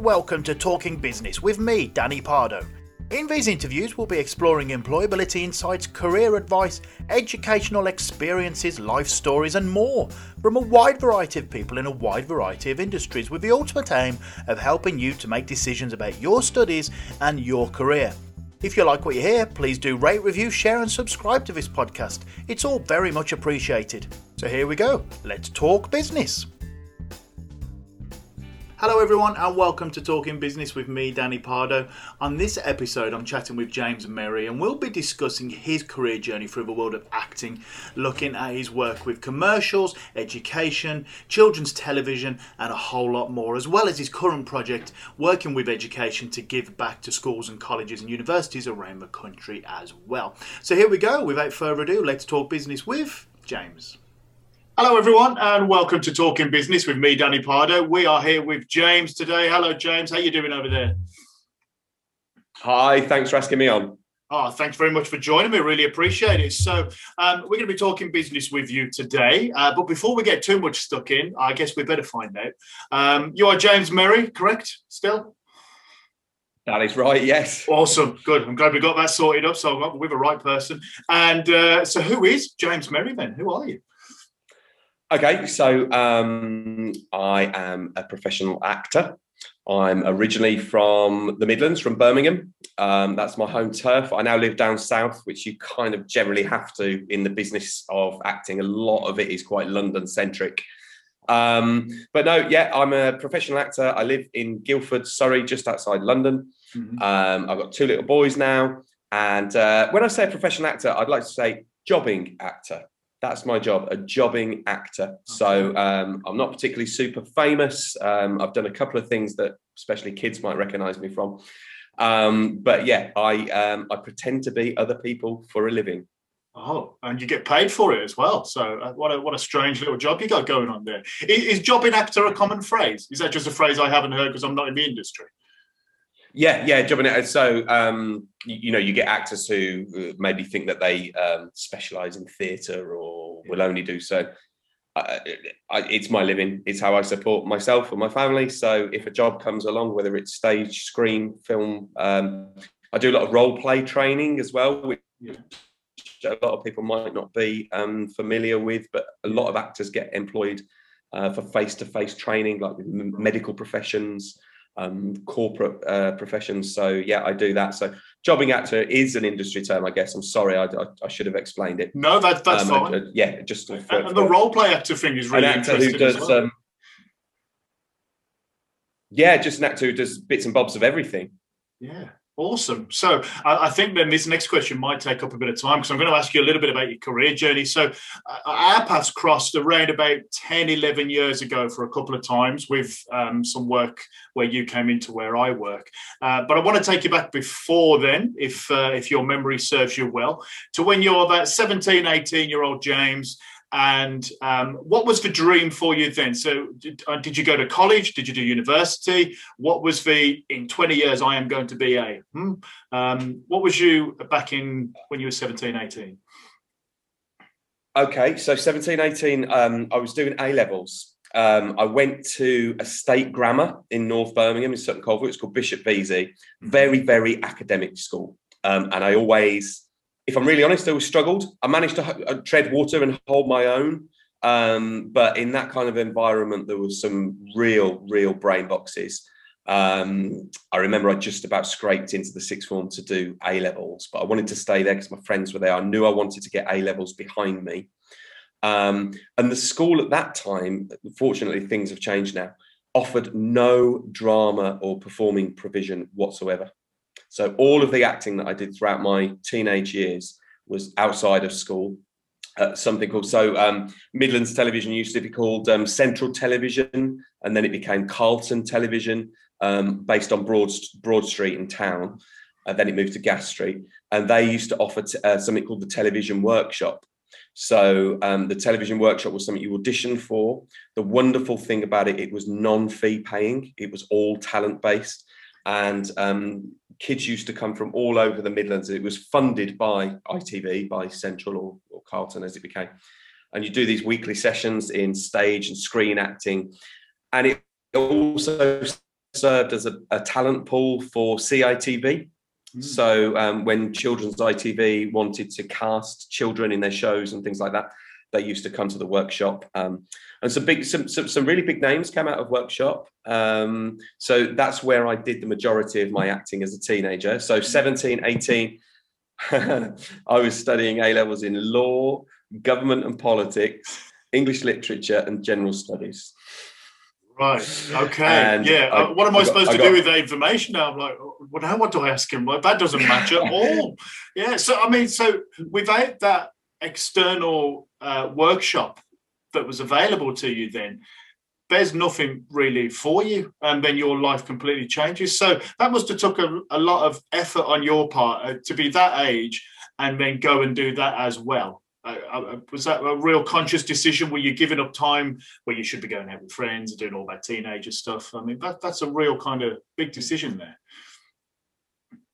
and welcome to Talking Business with me, Danny Pardo. In these interviews, we'll be exploring employability insights, career advice, educational experiences, life stories, and more from a wide variety of people in a wide variety of industries with the ultimate aim of helping you to make decisions about your studies and your career. If you like what you hear, please do rate, review, share, and subscribe to this podcast. It's all very much appreciated. So here we go. Let's talk business. Hello, everyone, and welcome to Talking Business with me, Danny Pardo. On this episode, I'm chatting with James Merry, and we'll be discussing his career journey through the world of acting, looking at his work with commercials, education, children's television, and a whole lot more, as well as his current project working with education to give back to schools and colleges and universities around the country as well. So, here we go. Without further ado, let's talk business with James. Hello, everyone, and welcome to Talking Business with me, Danny Pardo. We are here with James today. Hello, James. How you doing over there? Hi. Thanks for asking me on. Oh, thanks very much for joining me. Really appreciate it. So, um, we're going to be talking business with you today. Uh, but before we get too much stuck in, I guess we better find out. Um, you are James Merry, correct? Still? That is right. Yes. Awesome. Good. I'm glad we got that sorted up. So we're with the right person. And uh, so, who is James Merry then? Who are you? Okay, so um, I am a professional actor. I'm originally from the Midlands, from Birmingham. Um, that's my home turf. I now live down south, which you kind of generally have to in the business of acting. A lot of it is quite London centric. Um, but no, yeah, I'm a professional actor. I live in Guildford, Surrey, just outside London. Mm-hmm. Um, I've got two little boys now. And uh, when I say professional actor, I'd like to say jobbing actor that's my job, a jobbing actor. So um, I'm not particularly super famous. Um, I've done a couple of things that especially kids might recognize me from. Um, but yeah, I um, I pretend to be other people for a living. Oh, and you get paid for it as well. So uh, what a what a strange little job you got going on there. Is, is jobbing actor a common phrase? Is that just a phrase I haven't heard because I'm not in the industry? Yeah, yeah, it. So, um, you, you, know, you get actors who maybe think that they um, specialize in theatre or will only do so. I, I, it's my living. It's how I support myself and my family. So, if a job comes along, whether it's stage, screen, film, um, I do a lot of role play training as well, which a lot of people might not be um, familiar with. But a lot of actors get employed uh, for face-to-face training, like with medical professions um, corporate uh, professions. So yeah, I do that. So jobbing actor is an industry term, I guess. I'm sorry, I, I, I should have explained it. No, that, that's um, fine. I, yeah, just for, and, and the role play actor thing is really an actor who does. Well. Um, yeah, just an actor who does bits and bobs of everything. Yeah. Awesome. So I, think then this next question might take up a bit of time because I'm going to ask you a little bit about your career journey. So uh, our paths crossed around about 10, 11 years ago for a couple of times with um, some work where you came into where I work. Uh, but I want to take you back before then, if uh, if your memory serves you well, to when you're that 17, 18 year old James and um, what was the dream for you then? So, did, uh, did, you go to college? Did you do university? What was the in 20 years I am going to be a? Hmm? Um, what was you back in when you were 17, 18? Okay, so 17, 18, um, I was doing A levels. Um, I went to a state grammar in North Birmingham in Sutton Coldfield. It's called Bishop Vesey. Very, very academic school. Um, and I always if I'm really honest, I always struggled. I managed to uh, tread water and hold my own. Um, but in that kind of environment, there was some real, real brain boxes. Um, I remember I just about scraped into the sixth form to do A levels, but I wanted to stay there because my friends were there. I knew I wanted to get A levels behind me. Um, and the school at that time, fortunately, things have changed now, offered no drama or performing provision whatsoever. So all of the acting that I did throughout my teenage years was outside of school. Uh, something called so um, Midlands Television used to be called um, Central Television, and then it became Carlton Television, um, based on Broad Broad Street in town. And then it moved to Gas Street, and they used to offer t- uh, something called the Television Workshop. So um, the television workshop was something you auditioned for. The wonderful thing about it, it was non-fee paying. It was all talent based, and um, kids used to come from all over the Midlands. It was funded by ITV, by Central or, or Carlton as it became. And you do these weekly sessions in stage and screen acting. And it also served as a, a talent pool for CITV. Mm. So um, when Children's ITV wanted to cast children in their shows and things like that, they used to come to the workshop. Um, and some big, some, some, some really big names came out of workshop. Um, so that's where I did the majority of my acting as a teenager. So 17, 18, I was studying A levels in law, government and politics, English literature, and general studies. Right. Okay. And yeah. I, what am I, I supposed got, to got, do with the information now? I'm like, well, now what do I ask him? Like, that doesn't match at all. Yeah. So I mean, so without that external uh, workshop that was available to you, then there's nothing really for you, and then your life completely changes. So that must have took a, a lot of effort on your part uh, to be that age and then go and do that as well. Uh, uh, was that a real conscious decision? Were you giving up time where you should be going out with friends and doing all that teenager stuff? I mean, that, that's a real kind of big decision there.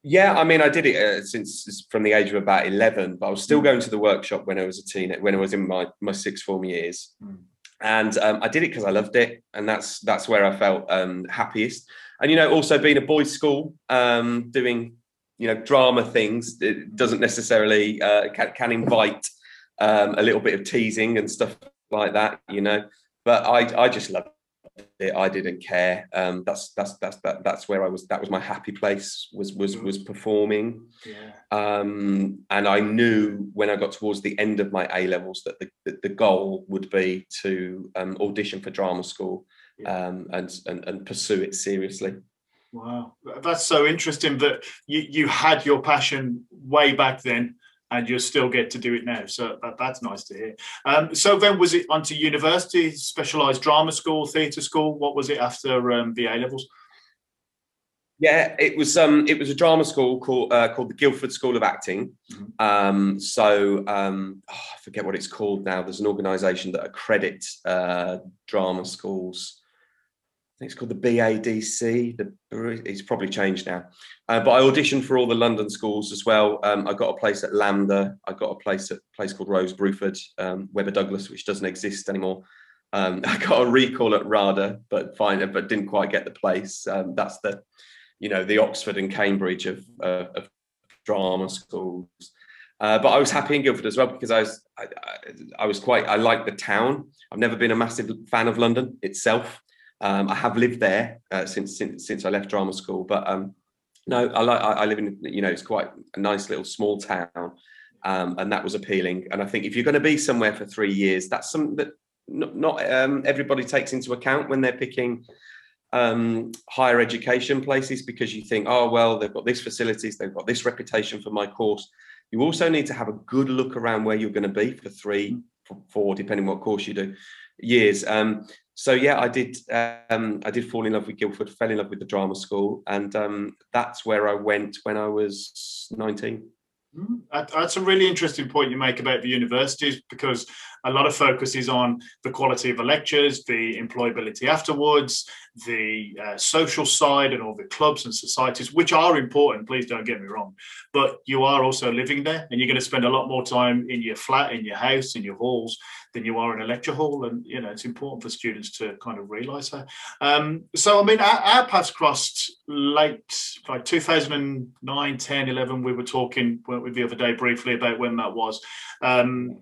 Yeah, I mean, I did it uh, since from the age of about eleven, but I was still mm. going to the workshop when I was a teen, when I was in my my sixth form years, mm. and um, I did it because I loved it, and that's that's where I felt um, happiest. And you know, also being a boys' school, um, doing you know drama things, it doesn't necessarily uh, can, can invite um, a little bit of teasing and stuff like that, you know. But I, I just loved it. I didn't care. Um, that's that's that's that, that's where I was. That was my happy place. Was was was performing. Yeah. Um, and I knew when I got towards the end of my A levels that the, the, the goal would be to um, audition for drama school yeah. um, and, and and pursue it seriously. Wow, that's so interesting that you you had your passion way back then and you still get to do it now. So that, that's nice to hear. Um, so then, was it onto university, specialised drama school, theatre school? What was it after um, the A levels? Yeah, it was um, it was a drama school called uh, called the Guildford School of Acting. Mm-hmm. Um, so um, oh, I forget what it's called now. There's an organisation that accredits uh, drama schools. I think it's called the BADC. The it's probably changed now, uh, but I auditioned for all the London schools as well. Um, I got a place at LAMDA. I got a place at a place called Rose Bruford, um, Webber Douglas, which doesn't exist anymore. Um, I got a recall at RADA, but fine, but didn't quite get the place. Um, that's the, you know, the Oxford and Cambridge of, uh, of drama schools. Uh, but I was happy in Guildford as well because I was I, I, I was quite I like the town. I've never been a massive fan of London itself. Um, I have lived there uh, since, since since I left drama school, but um, no, I like I, live in you know it's quite a nice little small town, um, and that was appealing. And I think if you're going to be somewhere for three years, that's something that not, not um, everybody takes into account when they're picking um, higher education places because you think, oh well, they've got these facilities, they've got this reputation for my course. You also need to have a good look around where you're going to be for three, four, depending what course you do, years. Um, so yeah, I did. Um, I did fall in love with Guildford, fell in love with the drama school, and um, that's where I went when I was nineteen. Mm, that's a really interesting point you make about the universities because a lot of focus is on the quality of the lectures, the employability afterwards, the uh, social side, and all the clubs and societies, which are important. Please don't get me wrong, but you are also living there, and you're going to spend a lot more time in your flat, in your house, in your halls than you are in a lecture hall, and you know it's important for students to kind of realise that. Um, so, I mean, our, our paths crossed late, like 2009, 10, 11. We were talking with the other day briefly about when that was. Um,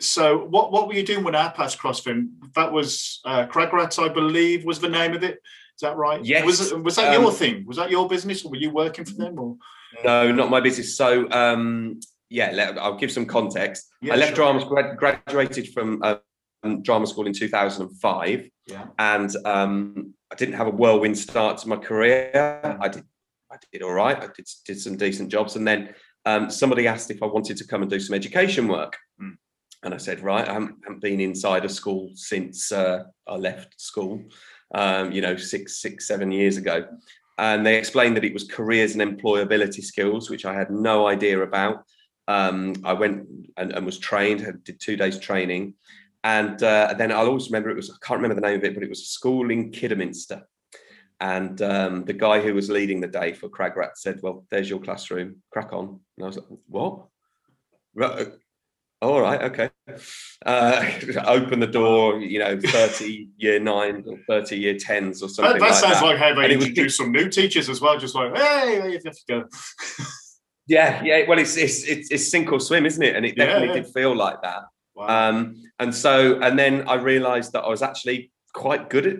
so what what were you doing when our paths crossed then? That was uh, I believe, was the name of it. Is that right? Yes. Was, was that um, your thing? Was that your business, or were you working for them? Or no, not my business. So um, yeah, let, I'll give some context. Yeah, I left sure. drama, grad, graduated from um, drama school in 2005, yeah. and um, I didn't have a whirlwind start to my career. I did, I did all right. I did did some decent jobs, and then um, somebody asked if I wanted to come and do some education work. Mm. And I said, right, I haven't, haven't been inside a school since uh, I left school, um, you know, six, six, seven years ago. And they explained that it was careers and employability skills, which I had no idea about. Um, I went and, and, was trained, had, did two days training. And uh, then I'll always remember it was, I can't remember the name of it, but it was a school in Kidderminster. And um, the guy who was leading the day for Cragrats said, Well, there's your classroom, crack on. And I was like, What? All right, okay. Uh, open the door, you know, 30 year nine or 30 year tens or something. That, that like sounds that. like how they And it was- introduce some new teachers as well, just like, hey, you have to go. Yeah, yeah. Well, it's it's it's, it's sink or swim, isn't it? And it definitely yeah. did feel like that. Wow. Um, and so, and then I realised that I was actually quite good at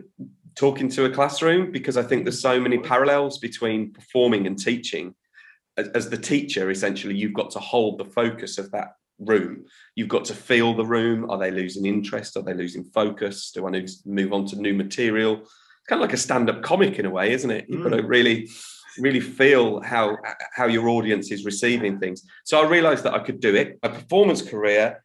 talking to a classroom because I think there's so many parallels between performing and teaching. As, as the teacher, essentially, you've got to hold the focus of that room. You've got to feel the room. Are they losing interest? Are they losing focus? Do I need to move on to new material? It's kind of like a stand-up comic in a way, isn't it? You've got to really really feel how how your audience is receiving things. So I realized that I could do it. My performance career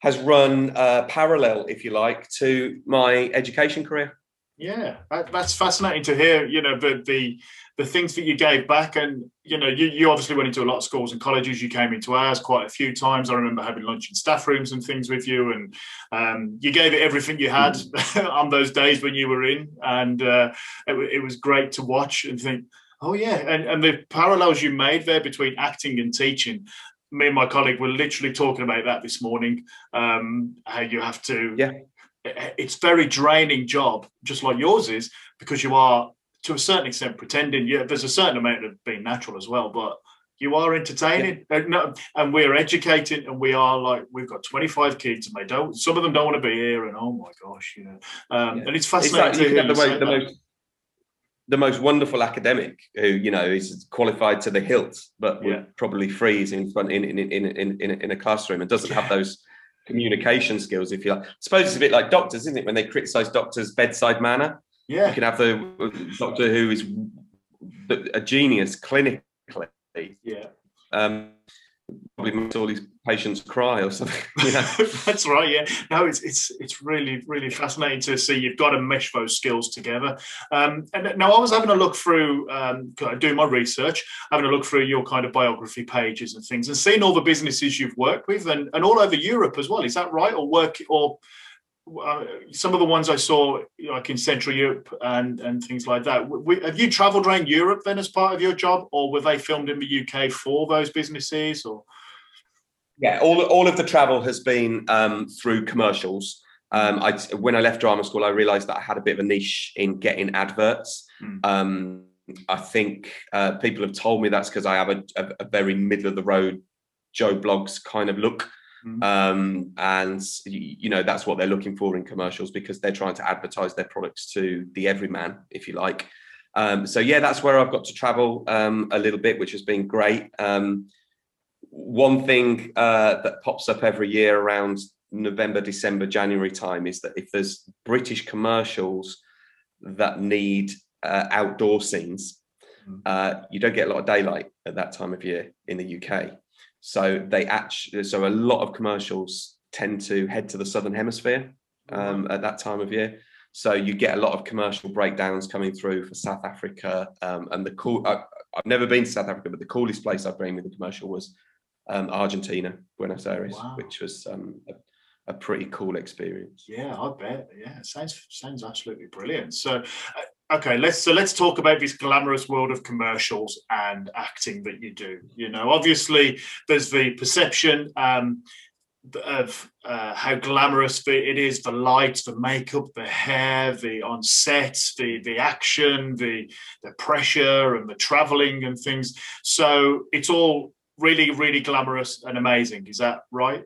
has run uh, parallel, if you like, to my education career. Yeah, that, that's fascinating to hear. You know, the the the things that you gave back, and you know, you, you obviously went into a lot of schools and colleges. You came into ours quite a few times. I remember having lunch in staff rooms and things with you, and um, you gave it everything you had on those days when you were in, and uh, it, it was great to watch and think, oh yeah, and and the parallels you made there between acting and teaching. Me and my colleague were literally talking about that this morning. Um, how you have to Yeah. it's very draining job, just like yours is, because you are to a certain extent pretending. Yeah, there's a certain amount of being natural as well, but you are entertaining, and, no, and we're educating, and we are like we've got 25 kids, and they don't. Some of them don't want to be here, and oh my gosh, you know. Um, Yeah. And it's It's like fascinating you to can hear you the, most, the, most, the most wonderful academic who you know is qualified to the hilt, but Yeah. would probably freeze in front in in, in, in, in, in a classroom and doesn't have those communication skills. If you like, I suppose it's a bit like doctors, isn't it? When they criticise doctors' bedside manner, yeah, you can have the doctor who is a genius clinically, yeah. um, probably makes all these patients cry or something. You know? That's right. Yeah. No, it's it's it's really really fascinating to see you've got to mesh those skills together. Um, and now I was having a look through, um, doing my research, having a look through your kind of biography pages and things, and seeing all the businesses you've worked with, and, and all over Europe as well. Is that right? Or work or uh, some of the ones I saw, like in Central Europe and and things like that. W- w- have you travelled around Europe then as part of your job, or were they filmed in the UK for those businesses? Or Yeah, all all of the travel has been um, through commercials. Um, I when I left drama school, I realised that I had a bit of a niche in getting adverts. Mm. Um, I think uh, people have told me that's because I have a, a, a very middle of the road Joe Bloggs kind of look, Mm. um, and you know that's what they're looking for in commercials because they're trying to advertise their products to the everyman, if you like. Um, so yeah, that's where I've got to travel um, a little bit, which has been great. One thing uh, that pops up every year around November, December, January time is that if there's British commercials that need uh, outdoor scenes, Mm. uh, you don't get a lot of daylight at that time of year in the UK. So they actually, so a lot of commercials tend to head to the southern hemisphere um, at that time of year. So you get a lot of commercial breakdowns coming through for South Africa, um, and the cool. I, I've never been to South Africa, but the coolest place I've been with the commercial was um, Argentina, Buenos Aires, Wow. which was um, a, a pretty cool experience. Yeah, I bet. Yeah, sounds sounds absolutely brilliant. So, uh, okay, let's so let's talk about this glamorous world of commercials and acting that you do. You know, obviously, there's the perception um, of uh, how glamorous it is, the lights, the makeup, the hair, the on set, the the action, the the pressure, and the traveling and things. So it's all really, really glamorous and amazing. Is that right?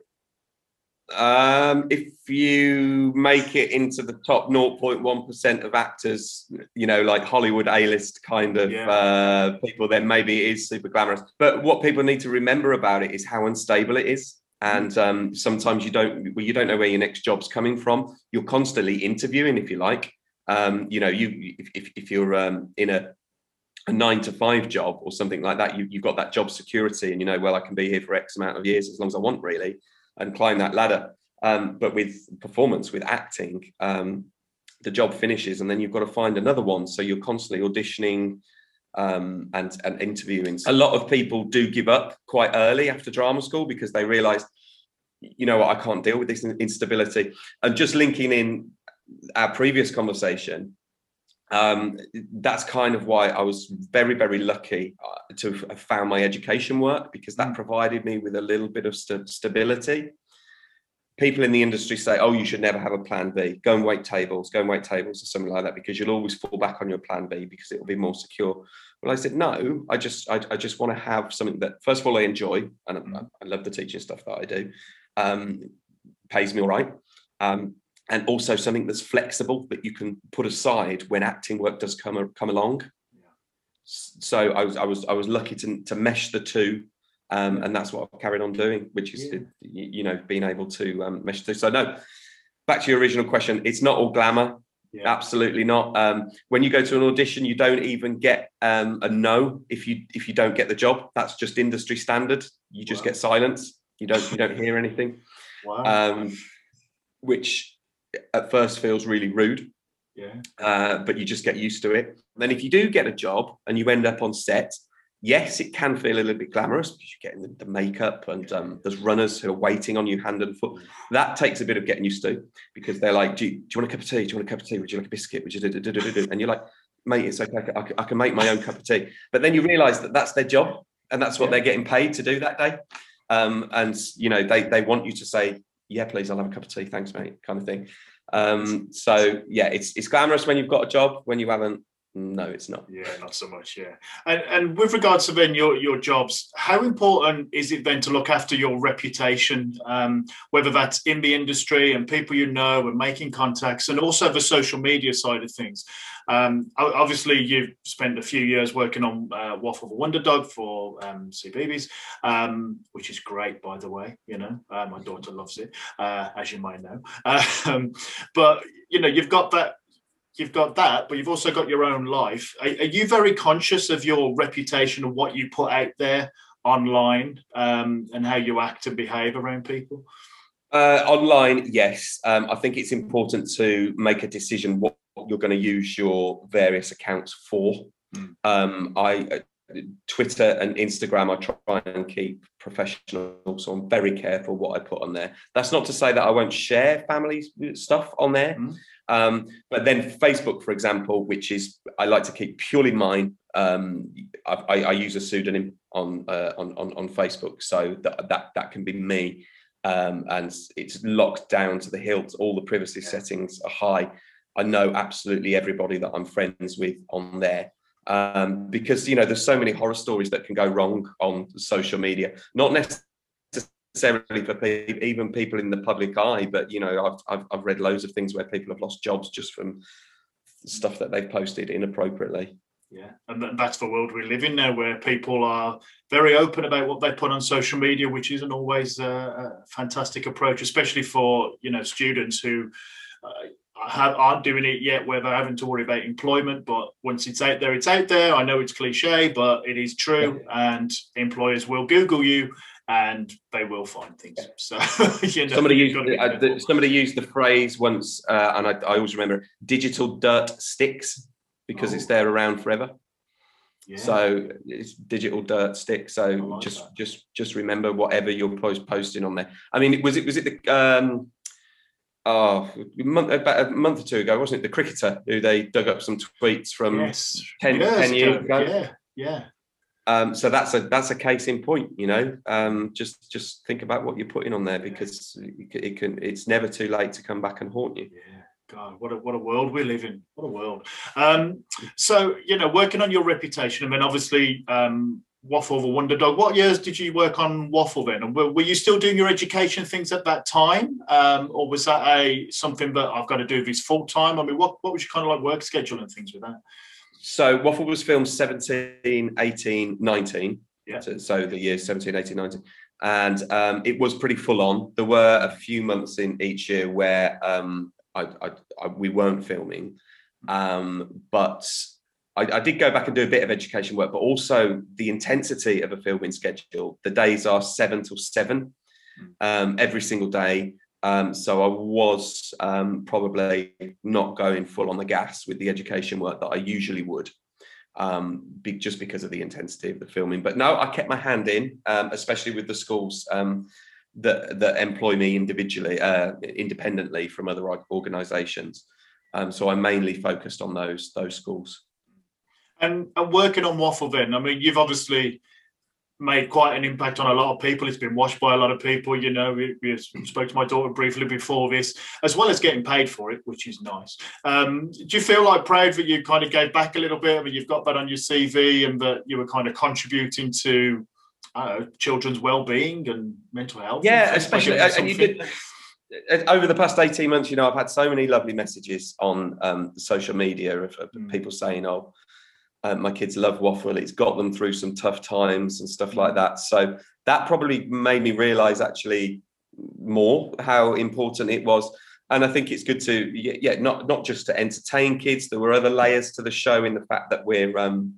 Um, if you make it into the top 0.1% of actors, you know, like Hollywood A-list kind of Yeah. uh, people, then maybe it is super glamorous. But what people need to remember about it is how unstable it is. And um, sometimes you don't, well, you don't know where your next job's coming from. You're constantly interviewing, if you like. Um, you know, you if, if, if you're um, in a a nine to five job or something like that, you, you've got that job security, and you know, well, I can be here for X amount of years as long as I want, really and climb that ladder. Um, but with performance, with acting, um, the job finishes, and then you've got to find another one. So you're constantly auditioning um, and and interviewing. A lot of people do give up quite early after drama school because they realise, you know what, I can't deal with this instability. And just linking in our previous conversation, um, that's kind of why I was very, very lucky uh, to have found my education work because that mm. provided me with a little bit of st- stability. People in the industry say, "Oh, you should never have a plan B. Go and wait tables. Go and wait tables, or something like that, because you'll always fall back on your plan B because it will be more secure." Well, I said, "No. I just, I, I just want to have something that, first of all, I enjoy, and I, mm. I love the teaching stuff that I do. Um, pays me all right. Um, and also something that's flexible that you can put aside when acting work does come come along. Yeah. So I was I was I was lucky to to mesh the two, um, and that's what I've carried on doing, which is yeah. you know being able to um, mesh the two. So no, back to your original question, it's not all glamour. Yeah. Absolutely not. Um, when you go to an audition, you don't even get um, a no if you if you don't get the job. That's just industry standard. You just wow. get silence. You don't you don't hear anything. Wow. Um, which at first feels really rude. Yeah. Uh, but you just get used to it. And then if you do get a job and you end up on set, yes, it can feel a little bit glamorous because you're getting the, the makeup and um, there's runners who are waiting on you hand and foot. That takes a bit of getting used to because they're like, do you, do you want a cup of tea? Do you want a cup of tea? Would you like a biscuit? Would you do, do, do, do, do? And you're like, mate, it's okay. I can, I can make my own cup of tea. But then you realize that that's their job and that's what yeah. they're getting paid to do that day. Um, and, you know, they, they want you to say, yeah, please, I'll have a cup of tea. Thanks, mate, kind of thing. Um, so yeah, it's it's glamorous when you've got a job. When you haven't, no, it's not. Yeah, not so much. Yeah, and and with regards to then your your jobs, how important is it then to look after your reputation, um, whether that's in the industry and people you know and making contacts, and also the social media side of things. Um, obviously, you've spent a few years working on uh, Waffle the Wonder Dog for um, CBeebies, um, which is great, by the way. You know, uh, my daughter loves it, uh, as you might know. Um, but you know, you've got that. You've got that, but you've also got your own life. Are, are you very conscious of your reputation and what you put out there online um, and how you act and behave around people? Uh, online, yes. Um, I think it's important to make a decision what you're going to use your various accounts for. Mm. Um, I Twitter and Instagram, I try and keep professional, so I'm very careful what I put on there. That's not to say that I won't share family stuff on there, mm. um, but then Facebook, for example, which is I like to keep purely mine. Um, I, I, I, use a pseudonym on, uh, on on on Facebook, so that that that can be me, um, and it's locked down to the hilt. All the privacy settings are high. I know absolutely everybody that I'm friends with on there. Um, because you know there's so many horror stories that can go wrong on social media. Not necessarily for people, even people in the public eye but you know I've, I've, I've read loads of things where people have lost jobs just from stuff that they've posted inappropriately. Yeah and that's the world we live in now where people are very open about what they put on social media which isn't always a, fantastic approach especially for you know students who uh, aren't doing it yet where they're having to worry about employment. But once it's out there, it's out there. I know it's cliche, but it is true. Yeah. And employers will Google you and they will find things. So you know, somebody used uh, the, somebody used the phrase once, uh, and I, I, always remember digital dirt sticks because oh. it's there around forever. Yeah. So it's digital dirt stick. So like just that. just just remember whatever you're post posting on there. I mean, was it was it the um, oh, a month, about a month or two ago, wasn't it? The cricketer who they dug up some tweets from yes. 10, years, 10 years ago. Yeah, yeah. Um, so that's a that's a case in point, you know. Um, just just think about what you're putting on there because it can. It's never too late to come back and haunt you. Yeah. God, what a what a world we live in. What a world. Um, so you know, working on your reputation, I mean, obviously, um, Waffle the Wonder Dog. What years did you work on Waffle then? And were, were you still doing your education things at that time, um, or was that a something that I've got to do this full time? I mean, what what was your kind of like work schedule and things with that? So Waffle was filmed 17, 18, 19. Yeah. So, so the years 17, 18, 19. And um, it was pretty full on. There were a few months in each year where um, I, I, I, we weren't filming, um, but I, I, did go back and do a bit of education work, but also the intensity of a filming schedule. The days are seven till seven um, every single day. Um, so I was um, probably not going full on the gas with the education work that I usually would, um, be, just because of the intensity of the filming. But no, I kept my hand in, um, especially with the schools um, that that employ me individually, uh, independently from other organisations. So I mainly focused on those those schools. And, and working on Waffle, then I mean, you've obviously made quite an impact on a lot of people. It's been watched by a lot of people. You know, we, we spoke to my daughter briefly before this, as well as getting paid for it, which is nice. Um, do you feel like proud that you kind of gave back a little bit? I mean, you've got that on your CV, and that you were kind of contributing to know, children's well-being and mental health. Yeah, especially and you did over the past 18 months, you know, I've had so many lovely messages on um, social media of, of mm. people saying, oh, uh, my kids love waffle. It's got them through some tough times and stuff like that. So that probably made me realize actually more how important it was. And I think it's good to, yeah, not, not just to entertain kids. There were other layers to the show in the fact that we're um,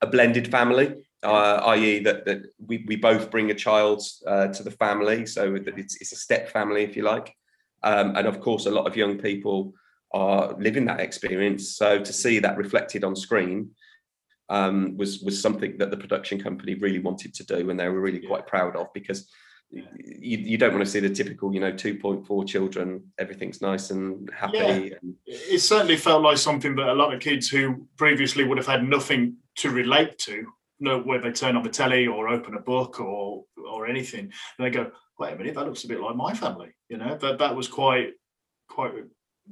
a blended family uh, i.e., that, that we, we both bring a child uh, to the family, so that it's, it's a step family, if you like. Um, and of course, a lot of young people are living that experience. So to see that reflected on screen um, was was something that the production company really wanted to do, and they were really quite proud of because. You, you, don't want to see the typical, you know, 2.4 children, everything's nice and happy. Yeah. And... It certainly felt like something that a lot of kids who previously would have had nothing to relate to know where they turn on the telly or open a book or or anything, and they go, "Wait a minute, that looks a bit like my family." You know, that that was quite quite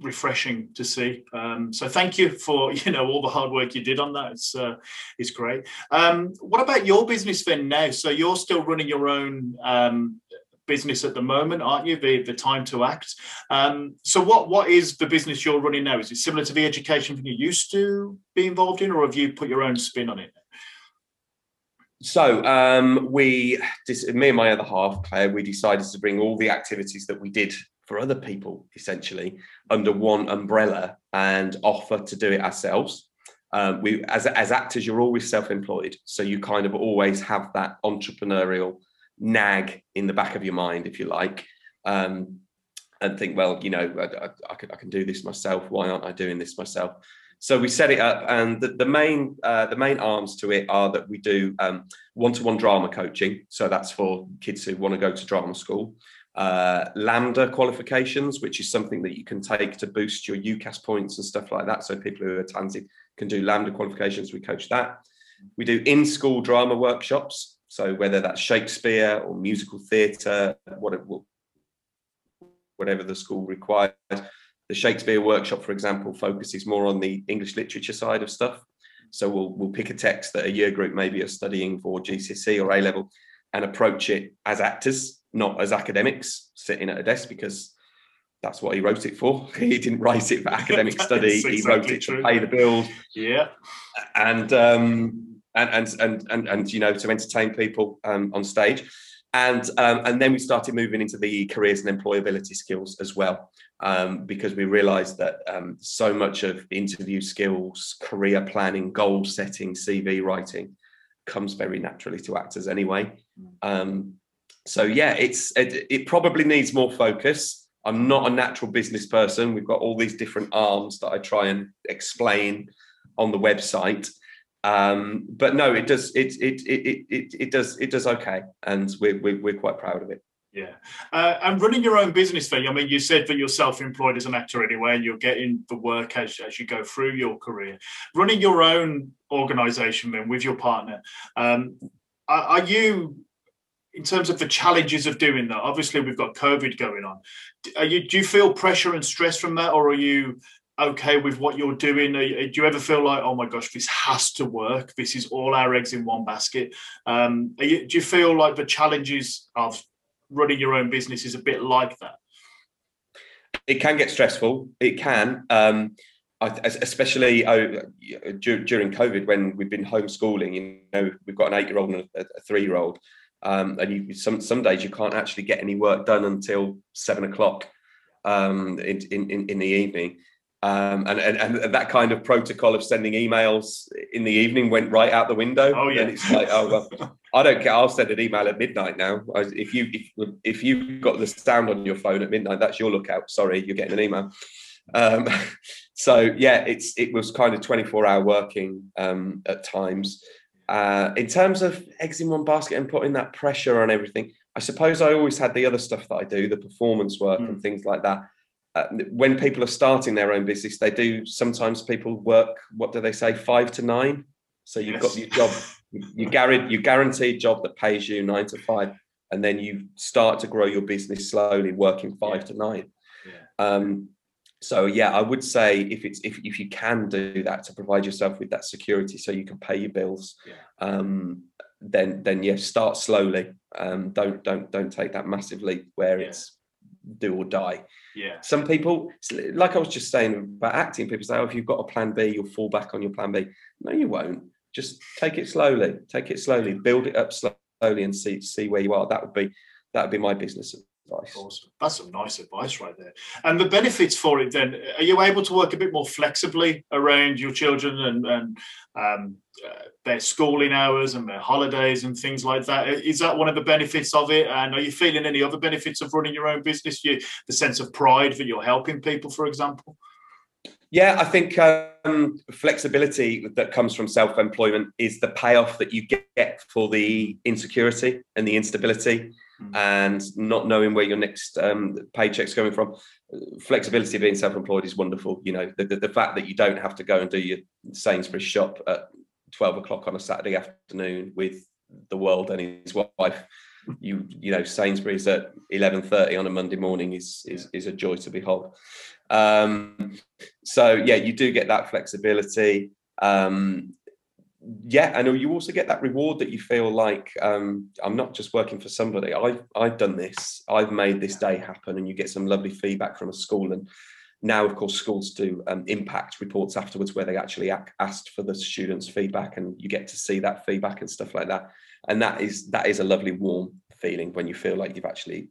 refreshing to see. Um, so thank you for you know all the hard work you did on that. It's uh, it's great. Um, what about your business then now? So you're still running your own um, business at the moment, aren't you? The the time to act. Um, so what what is the business you're running now? Is it similar to the education thing you used to be involved in, or have you put your own spin on it? so um, we, me and my other half, Claire, we decided to bring all the activities that we did for other people, essentially, under one umbrella and offer to do it ourselves. Um, we, as as actors, you're always self-employed, so you kind of always have that entrepreneurial nag in the back of your mind, if you like, um, and think, well, you know, I, I, I, can, I can do this myself. Why aren't I doing this myself? So we set it up, and the, the main uh, the main arms to it are that we do one to one drama coaching. So that's for kids who want to go to drama school. Uh, LAMDA qualifications, which is something that you can take to boost your UCAS points and stuff like that. So people who are talented can do LAMDA qualifications. We coach that. We do in school drama workshops. So whether that's Shakespeare or musical theatre, whatever the school requires the Shakespeare workshop, for example, focuses more on the English literature side of stuff. So we'll we'll pick a text that a year group maybe are studying for GCSE or A level, and approach it as actors, not as academics sitting at a desk, because that's what he wrote it for. He didn't write it for academic study. Exactly he wrote it true. to pay the bills. Yeah, and um, and and and and, and you know to entertain people um, on stage and um, and then we started moving into the careers and employability skills as well um, because we realized that um, so much of interview skills career planning goal setting cv writing comes very naturally to actors anyway um, so yeah it's it, it probably needs more focus i'm not a natural business person we've got all these different arms that i try and explain on the website um, but no, it does it it, it it it does it does okay, and we're we're, we're quite proud of it. Yeah, uh, and running your own business thing. I mean, you said that you're self-employed as an actor anyway, and you're getting the work as as you go through your career. Running your own organisation, then with your partner, um, are, are you in terms of the challenges of doing that obviously we've got covid going on you, do you feel pressure and stress from that or are you okay with what you're doing? Do you ever feel like, oh my gosh, this has to work? This is all our eggs in one basket. Um, you, do you feel like the challenges of running your own business is a bit like that? It can get stressful. It can, um, especially uh, during COVID when we've been homeschooling. You know, we've got an eight-year-old and a, three-year-old, um, and you, some some days you can't actually get any work done until seven o'clock um, in, in in the evening. Um, and, and, and that kind of protocol of sending emails in the evening went right out the window. Oh yeah, and it's like, oh well, I don't care. I'll send an email at midnight now. If you if, if you've got the sound on your phone at midnight, that's your lookout. Sorry, you're getting an email. Um, so yeah, it's it was kind of 24 hour working um, at times. Uh, in terms of eggs in one basket and putting that pressure on everything, I suppose I always had the other stuff that I do, the performance work mm. and things like that uh, when people are starting their own business, they do sometimes people work. What do they say? Five to nine. So you've yes. got your job, you guarantee you guaranteed job that pays you nine to five, and then you start to grow your business slowly, working five yeah. to nine. Yeah. Um, so yeah, I would say if it's if, if you can do that to provide yourself with that security, so you can pay your bills, yeah. um, then then yeah, start slowly. Um, don't don't don't take that massive leap where yeah. it's do or die. Yeah. Some people, like I was just saying about acting, people say, "Oh, if you've got a plan B, you'll fall back on your plan B." No, you won't. Just take it slowly. Take it slowly. Build it up slowly, and see see where you are. That would be that would be my business advice. Awesome. That's some nice advice right there. And the benefits for it then, are you able to work a bit more flexibly around your children and, and um, uh, their schooling hours and their holidays and things like that? Is that one of the benefits of it? And are you feeling any other benefits of running your own business? You, the sense of pride that you're helping people, for example? Yeah, I think um, flexibility that comes from self employment is the payoff that you get for the insecurity and the instability. And not knowing where your next um, paycheck's coming from. Flexibility being self employed is wonderful. You know, the, the, the, fact that you don't have to go and do your Sainsbury's shop at 12 o'clock on a Saturday afternoon with the world and his wife. You you know Sainsbury's at 11:30 on a Monday morning is is is a joy to behold. Um, so yeah, you do get that flexibility. Um, yeah, I know you also get that reward that you feel like um, I'm not just working for somebody. I've I've done this. I've made this day happen, and you get some lovely feedback from a school. And now, of course, schools do um, impact reports afterwards, where they actually asked for the students' feedback, and you get to see that feedback and stuff like that. And that is that is a lovely warm feeling when you feel like you've actually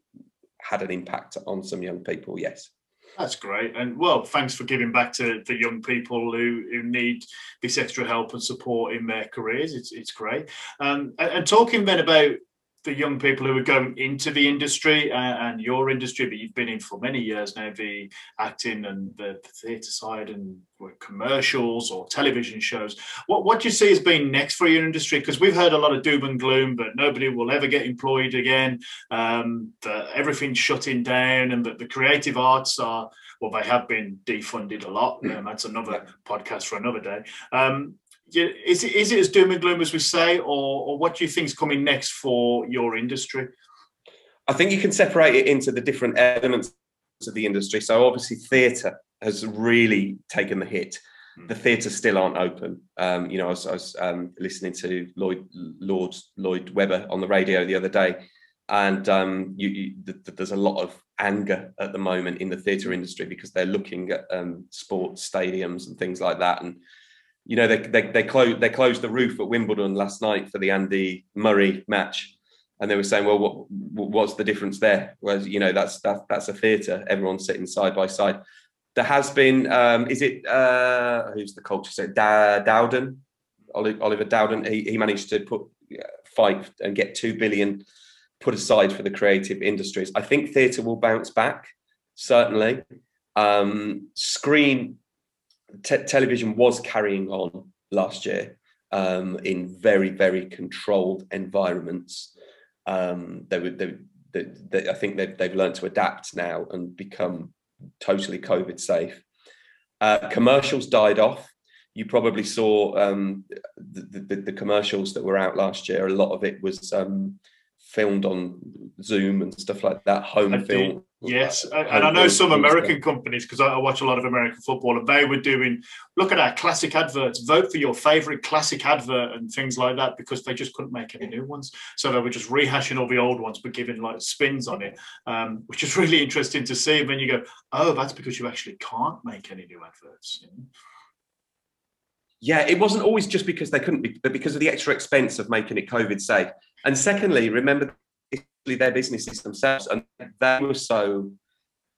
had an impact on some young people. Yes. That's great. And well, thanks for giving back to the young people who, who need this extra help and support in their careers. It's, it's great. Um, and, and talking then about the young people who are going into the industry and, and, your industry, but you've been in for many years now, the acting and the, the theatre side and commercials or television shows. What what do you see has been next for your industry? Because we've heard a lot of doom and gloom, but nobody will ever get employed again. Um, that everything's shutting down, and that the creative arts are well, they have been defunded a lot. Um, that's another podcast for another day. Um, is it is it as doom and gloom as we say, or or what do you think is coming next for your industry? I think you can separate it into the different elements of the industry. So obviously, theatre has really taken the hit. Hmm. The theatres still aren't open. Um, you know, I was, I was um, listening to Lloyd Lord Lloyd Webber on the radio the other day, and um, you, you, there's a lot of anger at the moment in the theatre industry because they're looking at um, sports stadiums and things like that, and you know, they they they closed they closed the roof at Wimbledon last night for the Andy Murray match, and they were saying, well, what what's the difference there? Well, you know, that's that, that's a theatre. Everyone's sitting side by side. There has been, um, is it uh, who's the culture? So da- Dowden, Oliver Dowden. He he managed to put fight and get two billion put aside for the creative industries. I think theatre will bounce back certainly. Um, screen te- television was carrying on last year um, in very, very controlled environments. Um, they they, they, they, I think they've, they've learned to adapt now and become totally COVID safe. Uh, commercials died off. You probably saw um, the, the, the, commercials that were out last year. A lot of it was um, filmed on Zoom and stuff like that, home I film. Did. Yes, and, and I know some American stuff. companies because I, I, watch a lot of American football, and they were doing look at our classic adverts, vote for your favorite classic advert, and things like that because they just couldn't make any new ones, so they were just rehashing all the old ones but giving like spins on it, um, which is really interesting to see. And then you go, oh, that's because you actually can't make any new adverts. You know? Yeah, it wasn't always just because they couldn't be, but because of the extra expense of making it COVID safe. And secondly, remember their businesses themselves, and they were so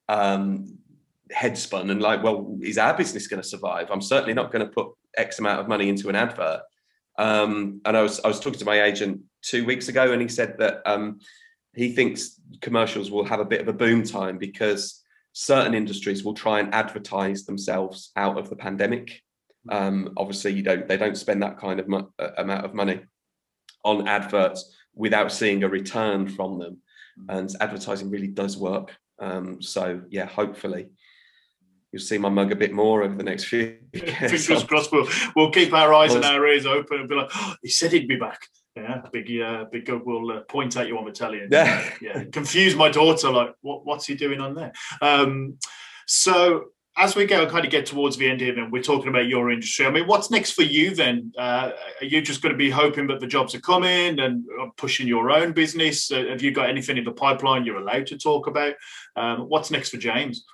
um, headspun and like, well, is our business going to survive? I'm certainly not going to put X amount of money into an advert. Um, and I was I was talking to my agent two weeks ago, and he said that um, he thinks commercials will have a bit of a boom time because certain industries will try and advertise themselves out of the pandemic. Um, obviously, you don't they don't spend that kind of mo- uh, amount of money on adverts without seeing a return from them. Mm. And advertising really does work. Um, so yeah, hopefully, you'll see my mug a bit more over the next few. Fingers crossed. We'll, we'll keep our eyes and our ears open and be like, oh, he said he'd be back. Yeah, big, uh, big God will uh, point at you on the telly and yeah. yeah, confuse my daughter. Like, what, what's he doing on there? Um, so as we go kind of get towards the end here, then we're talking about your industry. I mean, what's next for you then? Uh, are you just going to be hoping that the jobs are coming and uh, pushing your own business? Uh, have you got anything in the pipeline you're allowed to talk about? Um, what's next for James?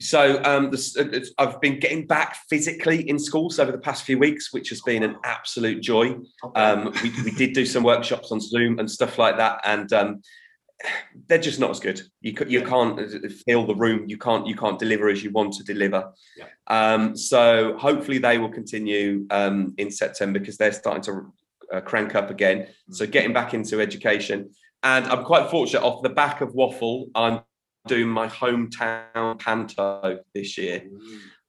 So um, this, uh, I've been getting back physically in schools over the past few weeks, which has been an absolute joy. Um, we, we, did do some workshops on Zoom and stuff like that, and um, they're just not as good. You you can't fill the room. You can't you can't deliver as you want to deliver. Yeah. Um, so hopefully they will continue um, in September because they're starting to uh, crank up again. So mm-hmm. getting back into education, and I'm quite fortunate. Off the back of Waffle, I'm doing my hometown panto this year.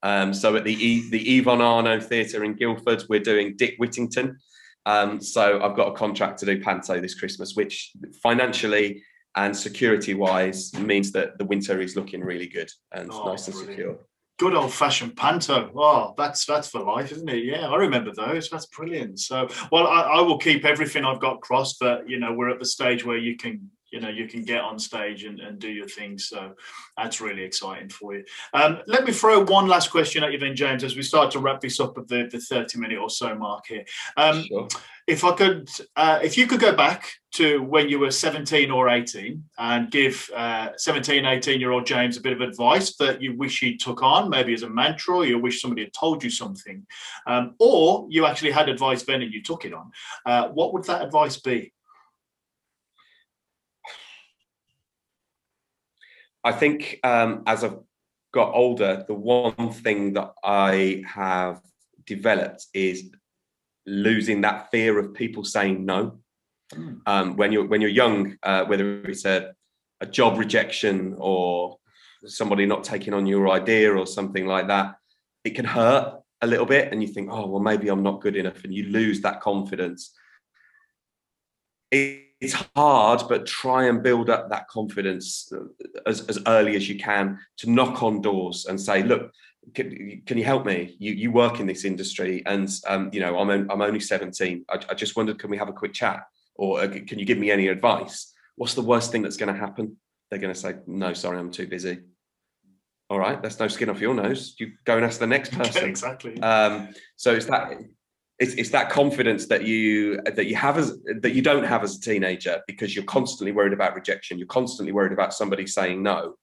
Um, so at the e, the Yvonne Arnaud Theatre in Guildford, we're doing Dick Whittington. Um, so I've got a contract to do panto this Christmas, which financially and security wise means that the winter is looking really good and oh, nice and brilliant. secure. Good old fashioned panto. Oh, that's that's for life, isn't it? Yeah, I remember those. That's brilliant. So, well, I, I will keep everything I've got crossed that you know we're at the stage where you can you know you can get on stage and, and do your thing. So that's really exciting for you. Um, let me throw one last question at you then james as we start to wrap this up at the, the 30 minute or so mark here. Um, sure. if i could uh, if you could go back to when you were 17 or 18 and give uh, 17 18 year old james a bit of advice that you wish he took on maybe as a mantra or you wish somebody had told you something um, or you actually had advice then and you took it on uh, what would that advice be I think um, as I've got older, the one thing that I have developed is losing that fear of people saying no. Mm. Um, when you're when you're young, uh, whether it's a, a job rejection or somebody not taking on your idea or something like that, it can hurt a little bit, and you think, oh well, maybe I'm not good enough, and you lose that confidence. It, it's hard, but try and build up that confidence as, as early as you can to knock on doors and say, look, can, can you help me? You, you work in this industry and, um, you know, I'm, I'm only 17. I, I just wondered, can we have a quick chat? Or uh, can you give me any advice? What's the worst thing that's going to happen? They're going to say, no, sorry, I'm too busy. All right, that's no skin off your nose. You go and ask the next person. exactly. Um, so it's that it's, it's that confidence that you that you have as that you don't have as a teenager because you're constantly worried about rejection you're constantly worried about somebody saying no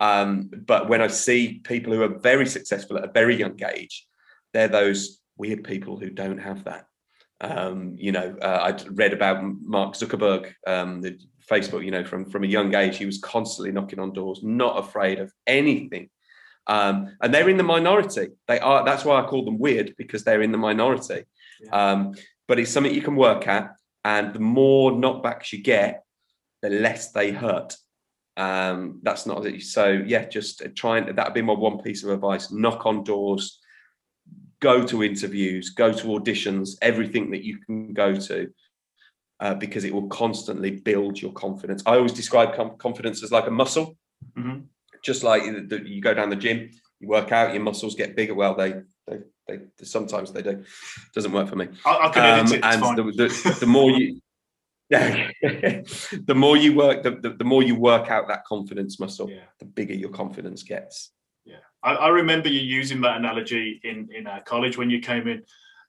um, but when i see people who are very successful at a very young age they're those weird people who don't have that um, you know uh, i read about mark zuckerberg um, the facebook you know from from a young age he was constantly knocking on doors not afraid of anything um, and they're in the minority. They are. That's why I call them weird because they're in the minority. Um, but it's something you can work at, and the more knockbacks you get, the less they hurt. Um, that's not so. Yeah, just try and that'd be my one piece of advice: knock on doors, go to interviews, go to auditions, everything that you can go to. Uh, because it will constantly build your confidence. I always describe com- confidence as like a muscle. Mm-hmm. Just like you go down the gym, you work out, your muscles get bigger. Well, they they they sometimes they do. Doesn't work for me. I, I can um, it. and the, the, the, more you, yeah, the more you work, the, the, the, more you work out that confidence muscle, yeah. the bigger your confidence gets. Yeah, I, I, remember you using that analogy in in our college when you came in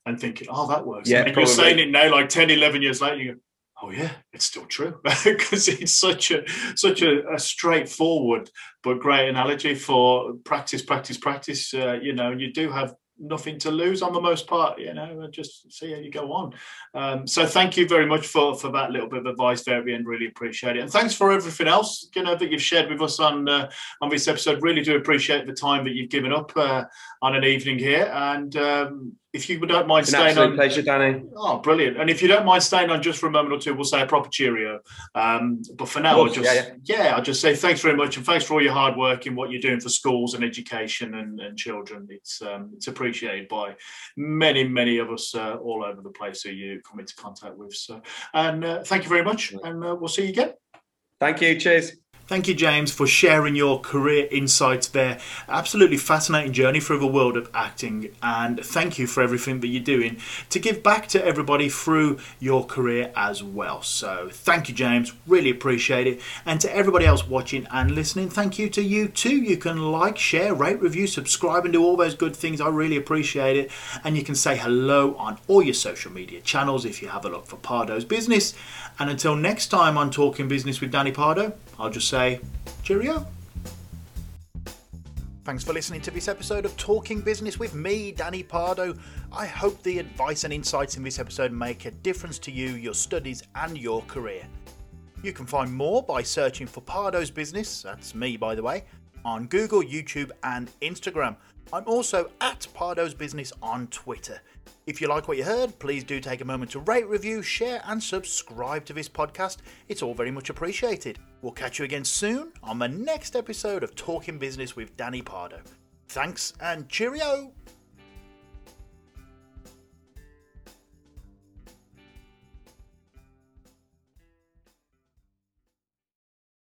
and thinking, "Oh, that works." Yeah, and you're saying it now, like 10, 11 years later. You go, oh yeah it's still true because it's such a such a, a, straightforward but great analogy for practice practice practice uh, you know you do have nothing to lose on the most part, you know, just see how you go on. Um, so thank you very much for for that little bit of advice there end. Really appreciate it, and thanks for everything else, you know, that you've shared with us on uh, on this episode. Really do appreciate the time that you've given up uh, on an evening here, and um, if you don't mind staying on, pleasure, Danny. Oh, brilliant! And if you don't mind staying on just for a moment or two, we'll say a proper cheerio. Um, but for now, just yeah, yeah. yeah, I'll just say thanks very much, and thanks for all your hard work in what you're doing for schools and education and, and children. It's um, it's appreciated by many many of us uh, all over the place who you come into contact with. So, and uh, thank you very much, and uh, we'll see you again. Thank you. Cheers. Thank you, James, for sharing your career insights there. Absolutely fascinating journey through the world of acting, and thank you for everything that you're doing to give back to everybody through your career as well. So, thank you, James. Really appreciate it. And to everybody else watching and listening, thank you to you too. You can like, share, rate, review, subscribe, and do all those good things. I really appreciate it. And you can say hello on all your social media channels if you have a look for Pardo's Business. And until next time on Talking Business with Danny Pardo, I'll just say cheerio. Thanks for listening to this episode of Talking Business with me, Danny Pardo. I hope the advice and insights in this episode make a difference to you, your studies, and your career. You can find more by searching for Pardo's Business, that's me by the way, on Google, YouTube, and Instagram. I'm also at Pardo's Business on Twitter. If you like what you heard, please do take a moment to rate, review, share, and subscribe to this podcast. It's all very much appreciated. We'll catch you again soon on the next episode of Talking Business with Danny Pardo. Thanks and cheerio!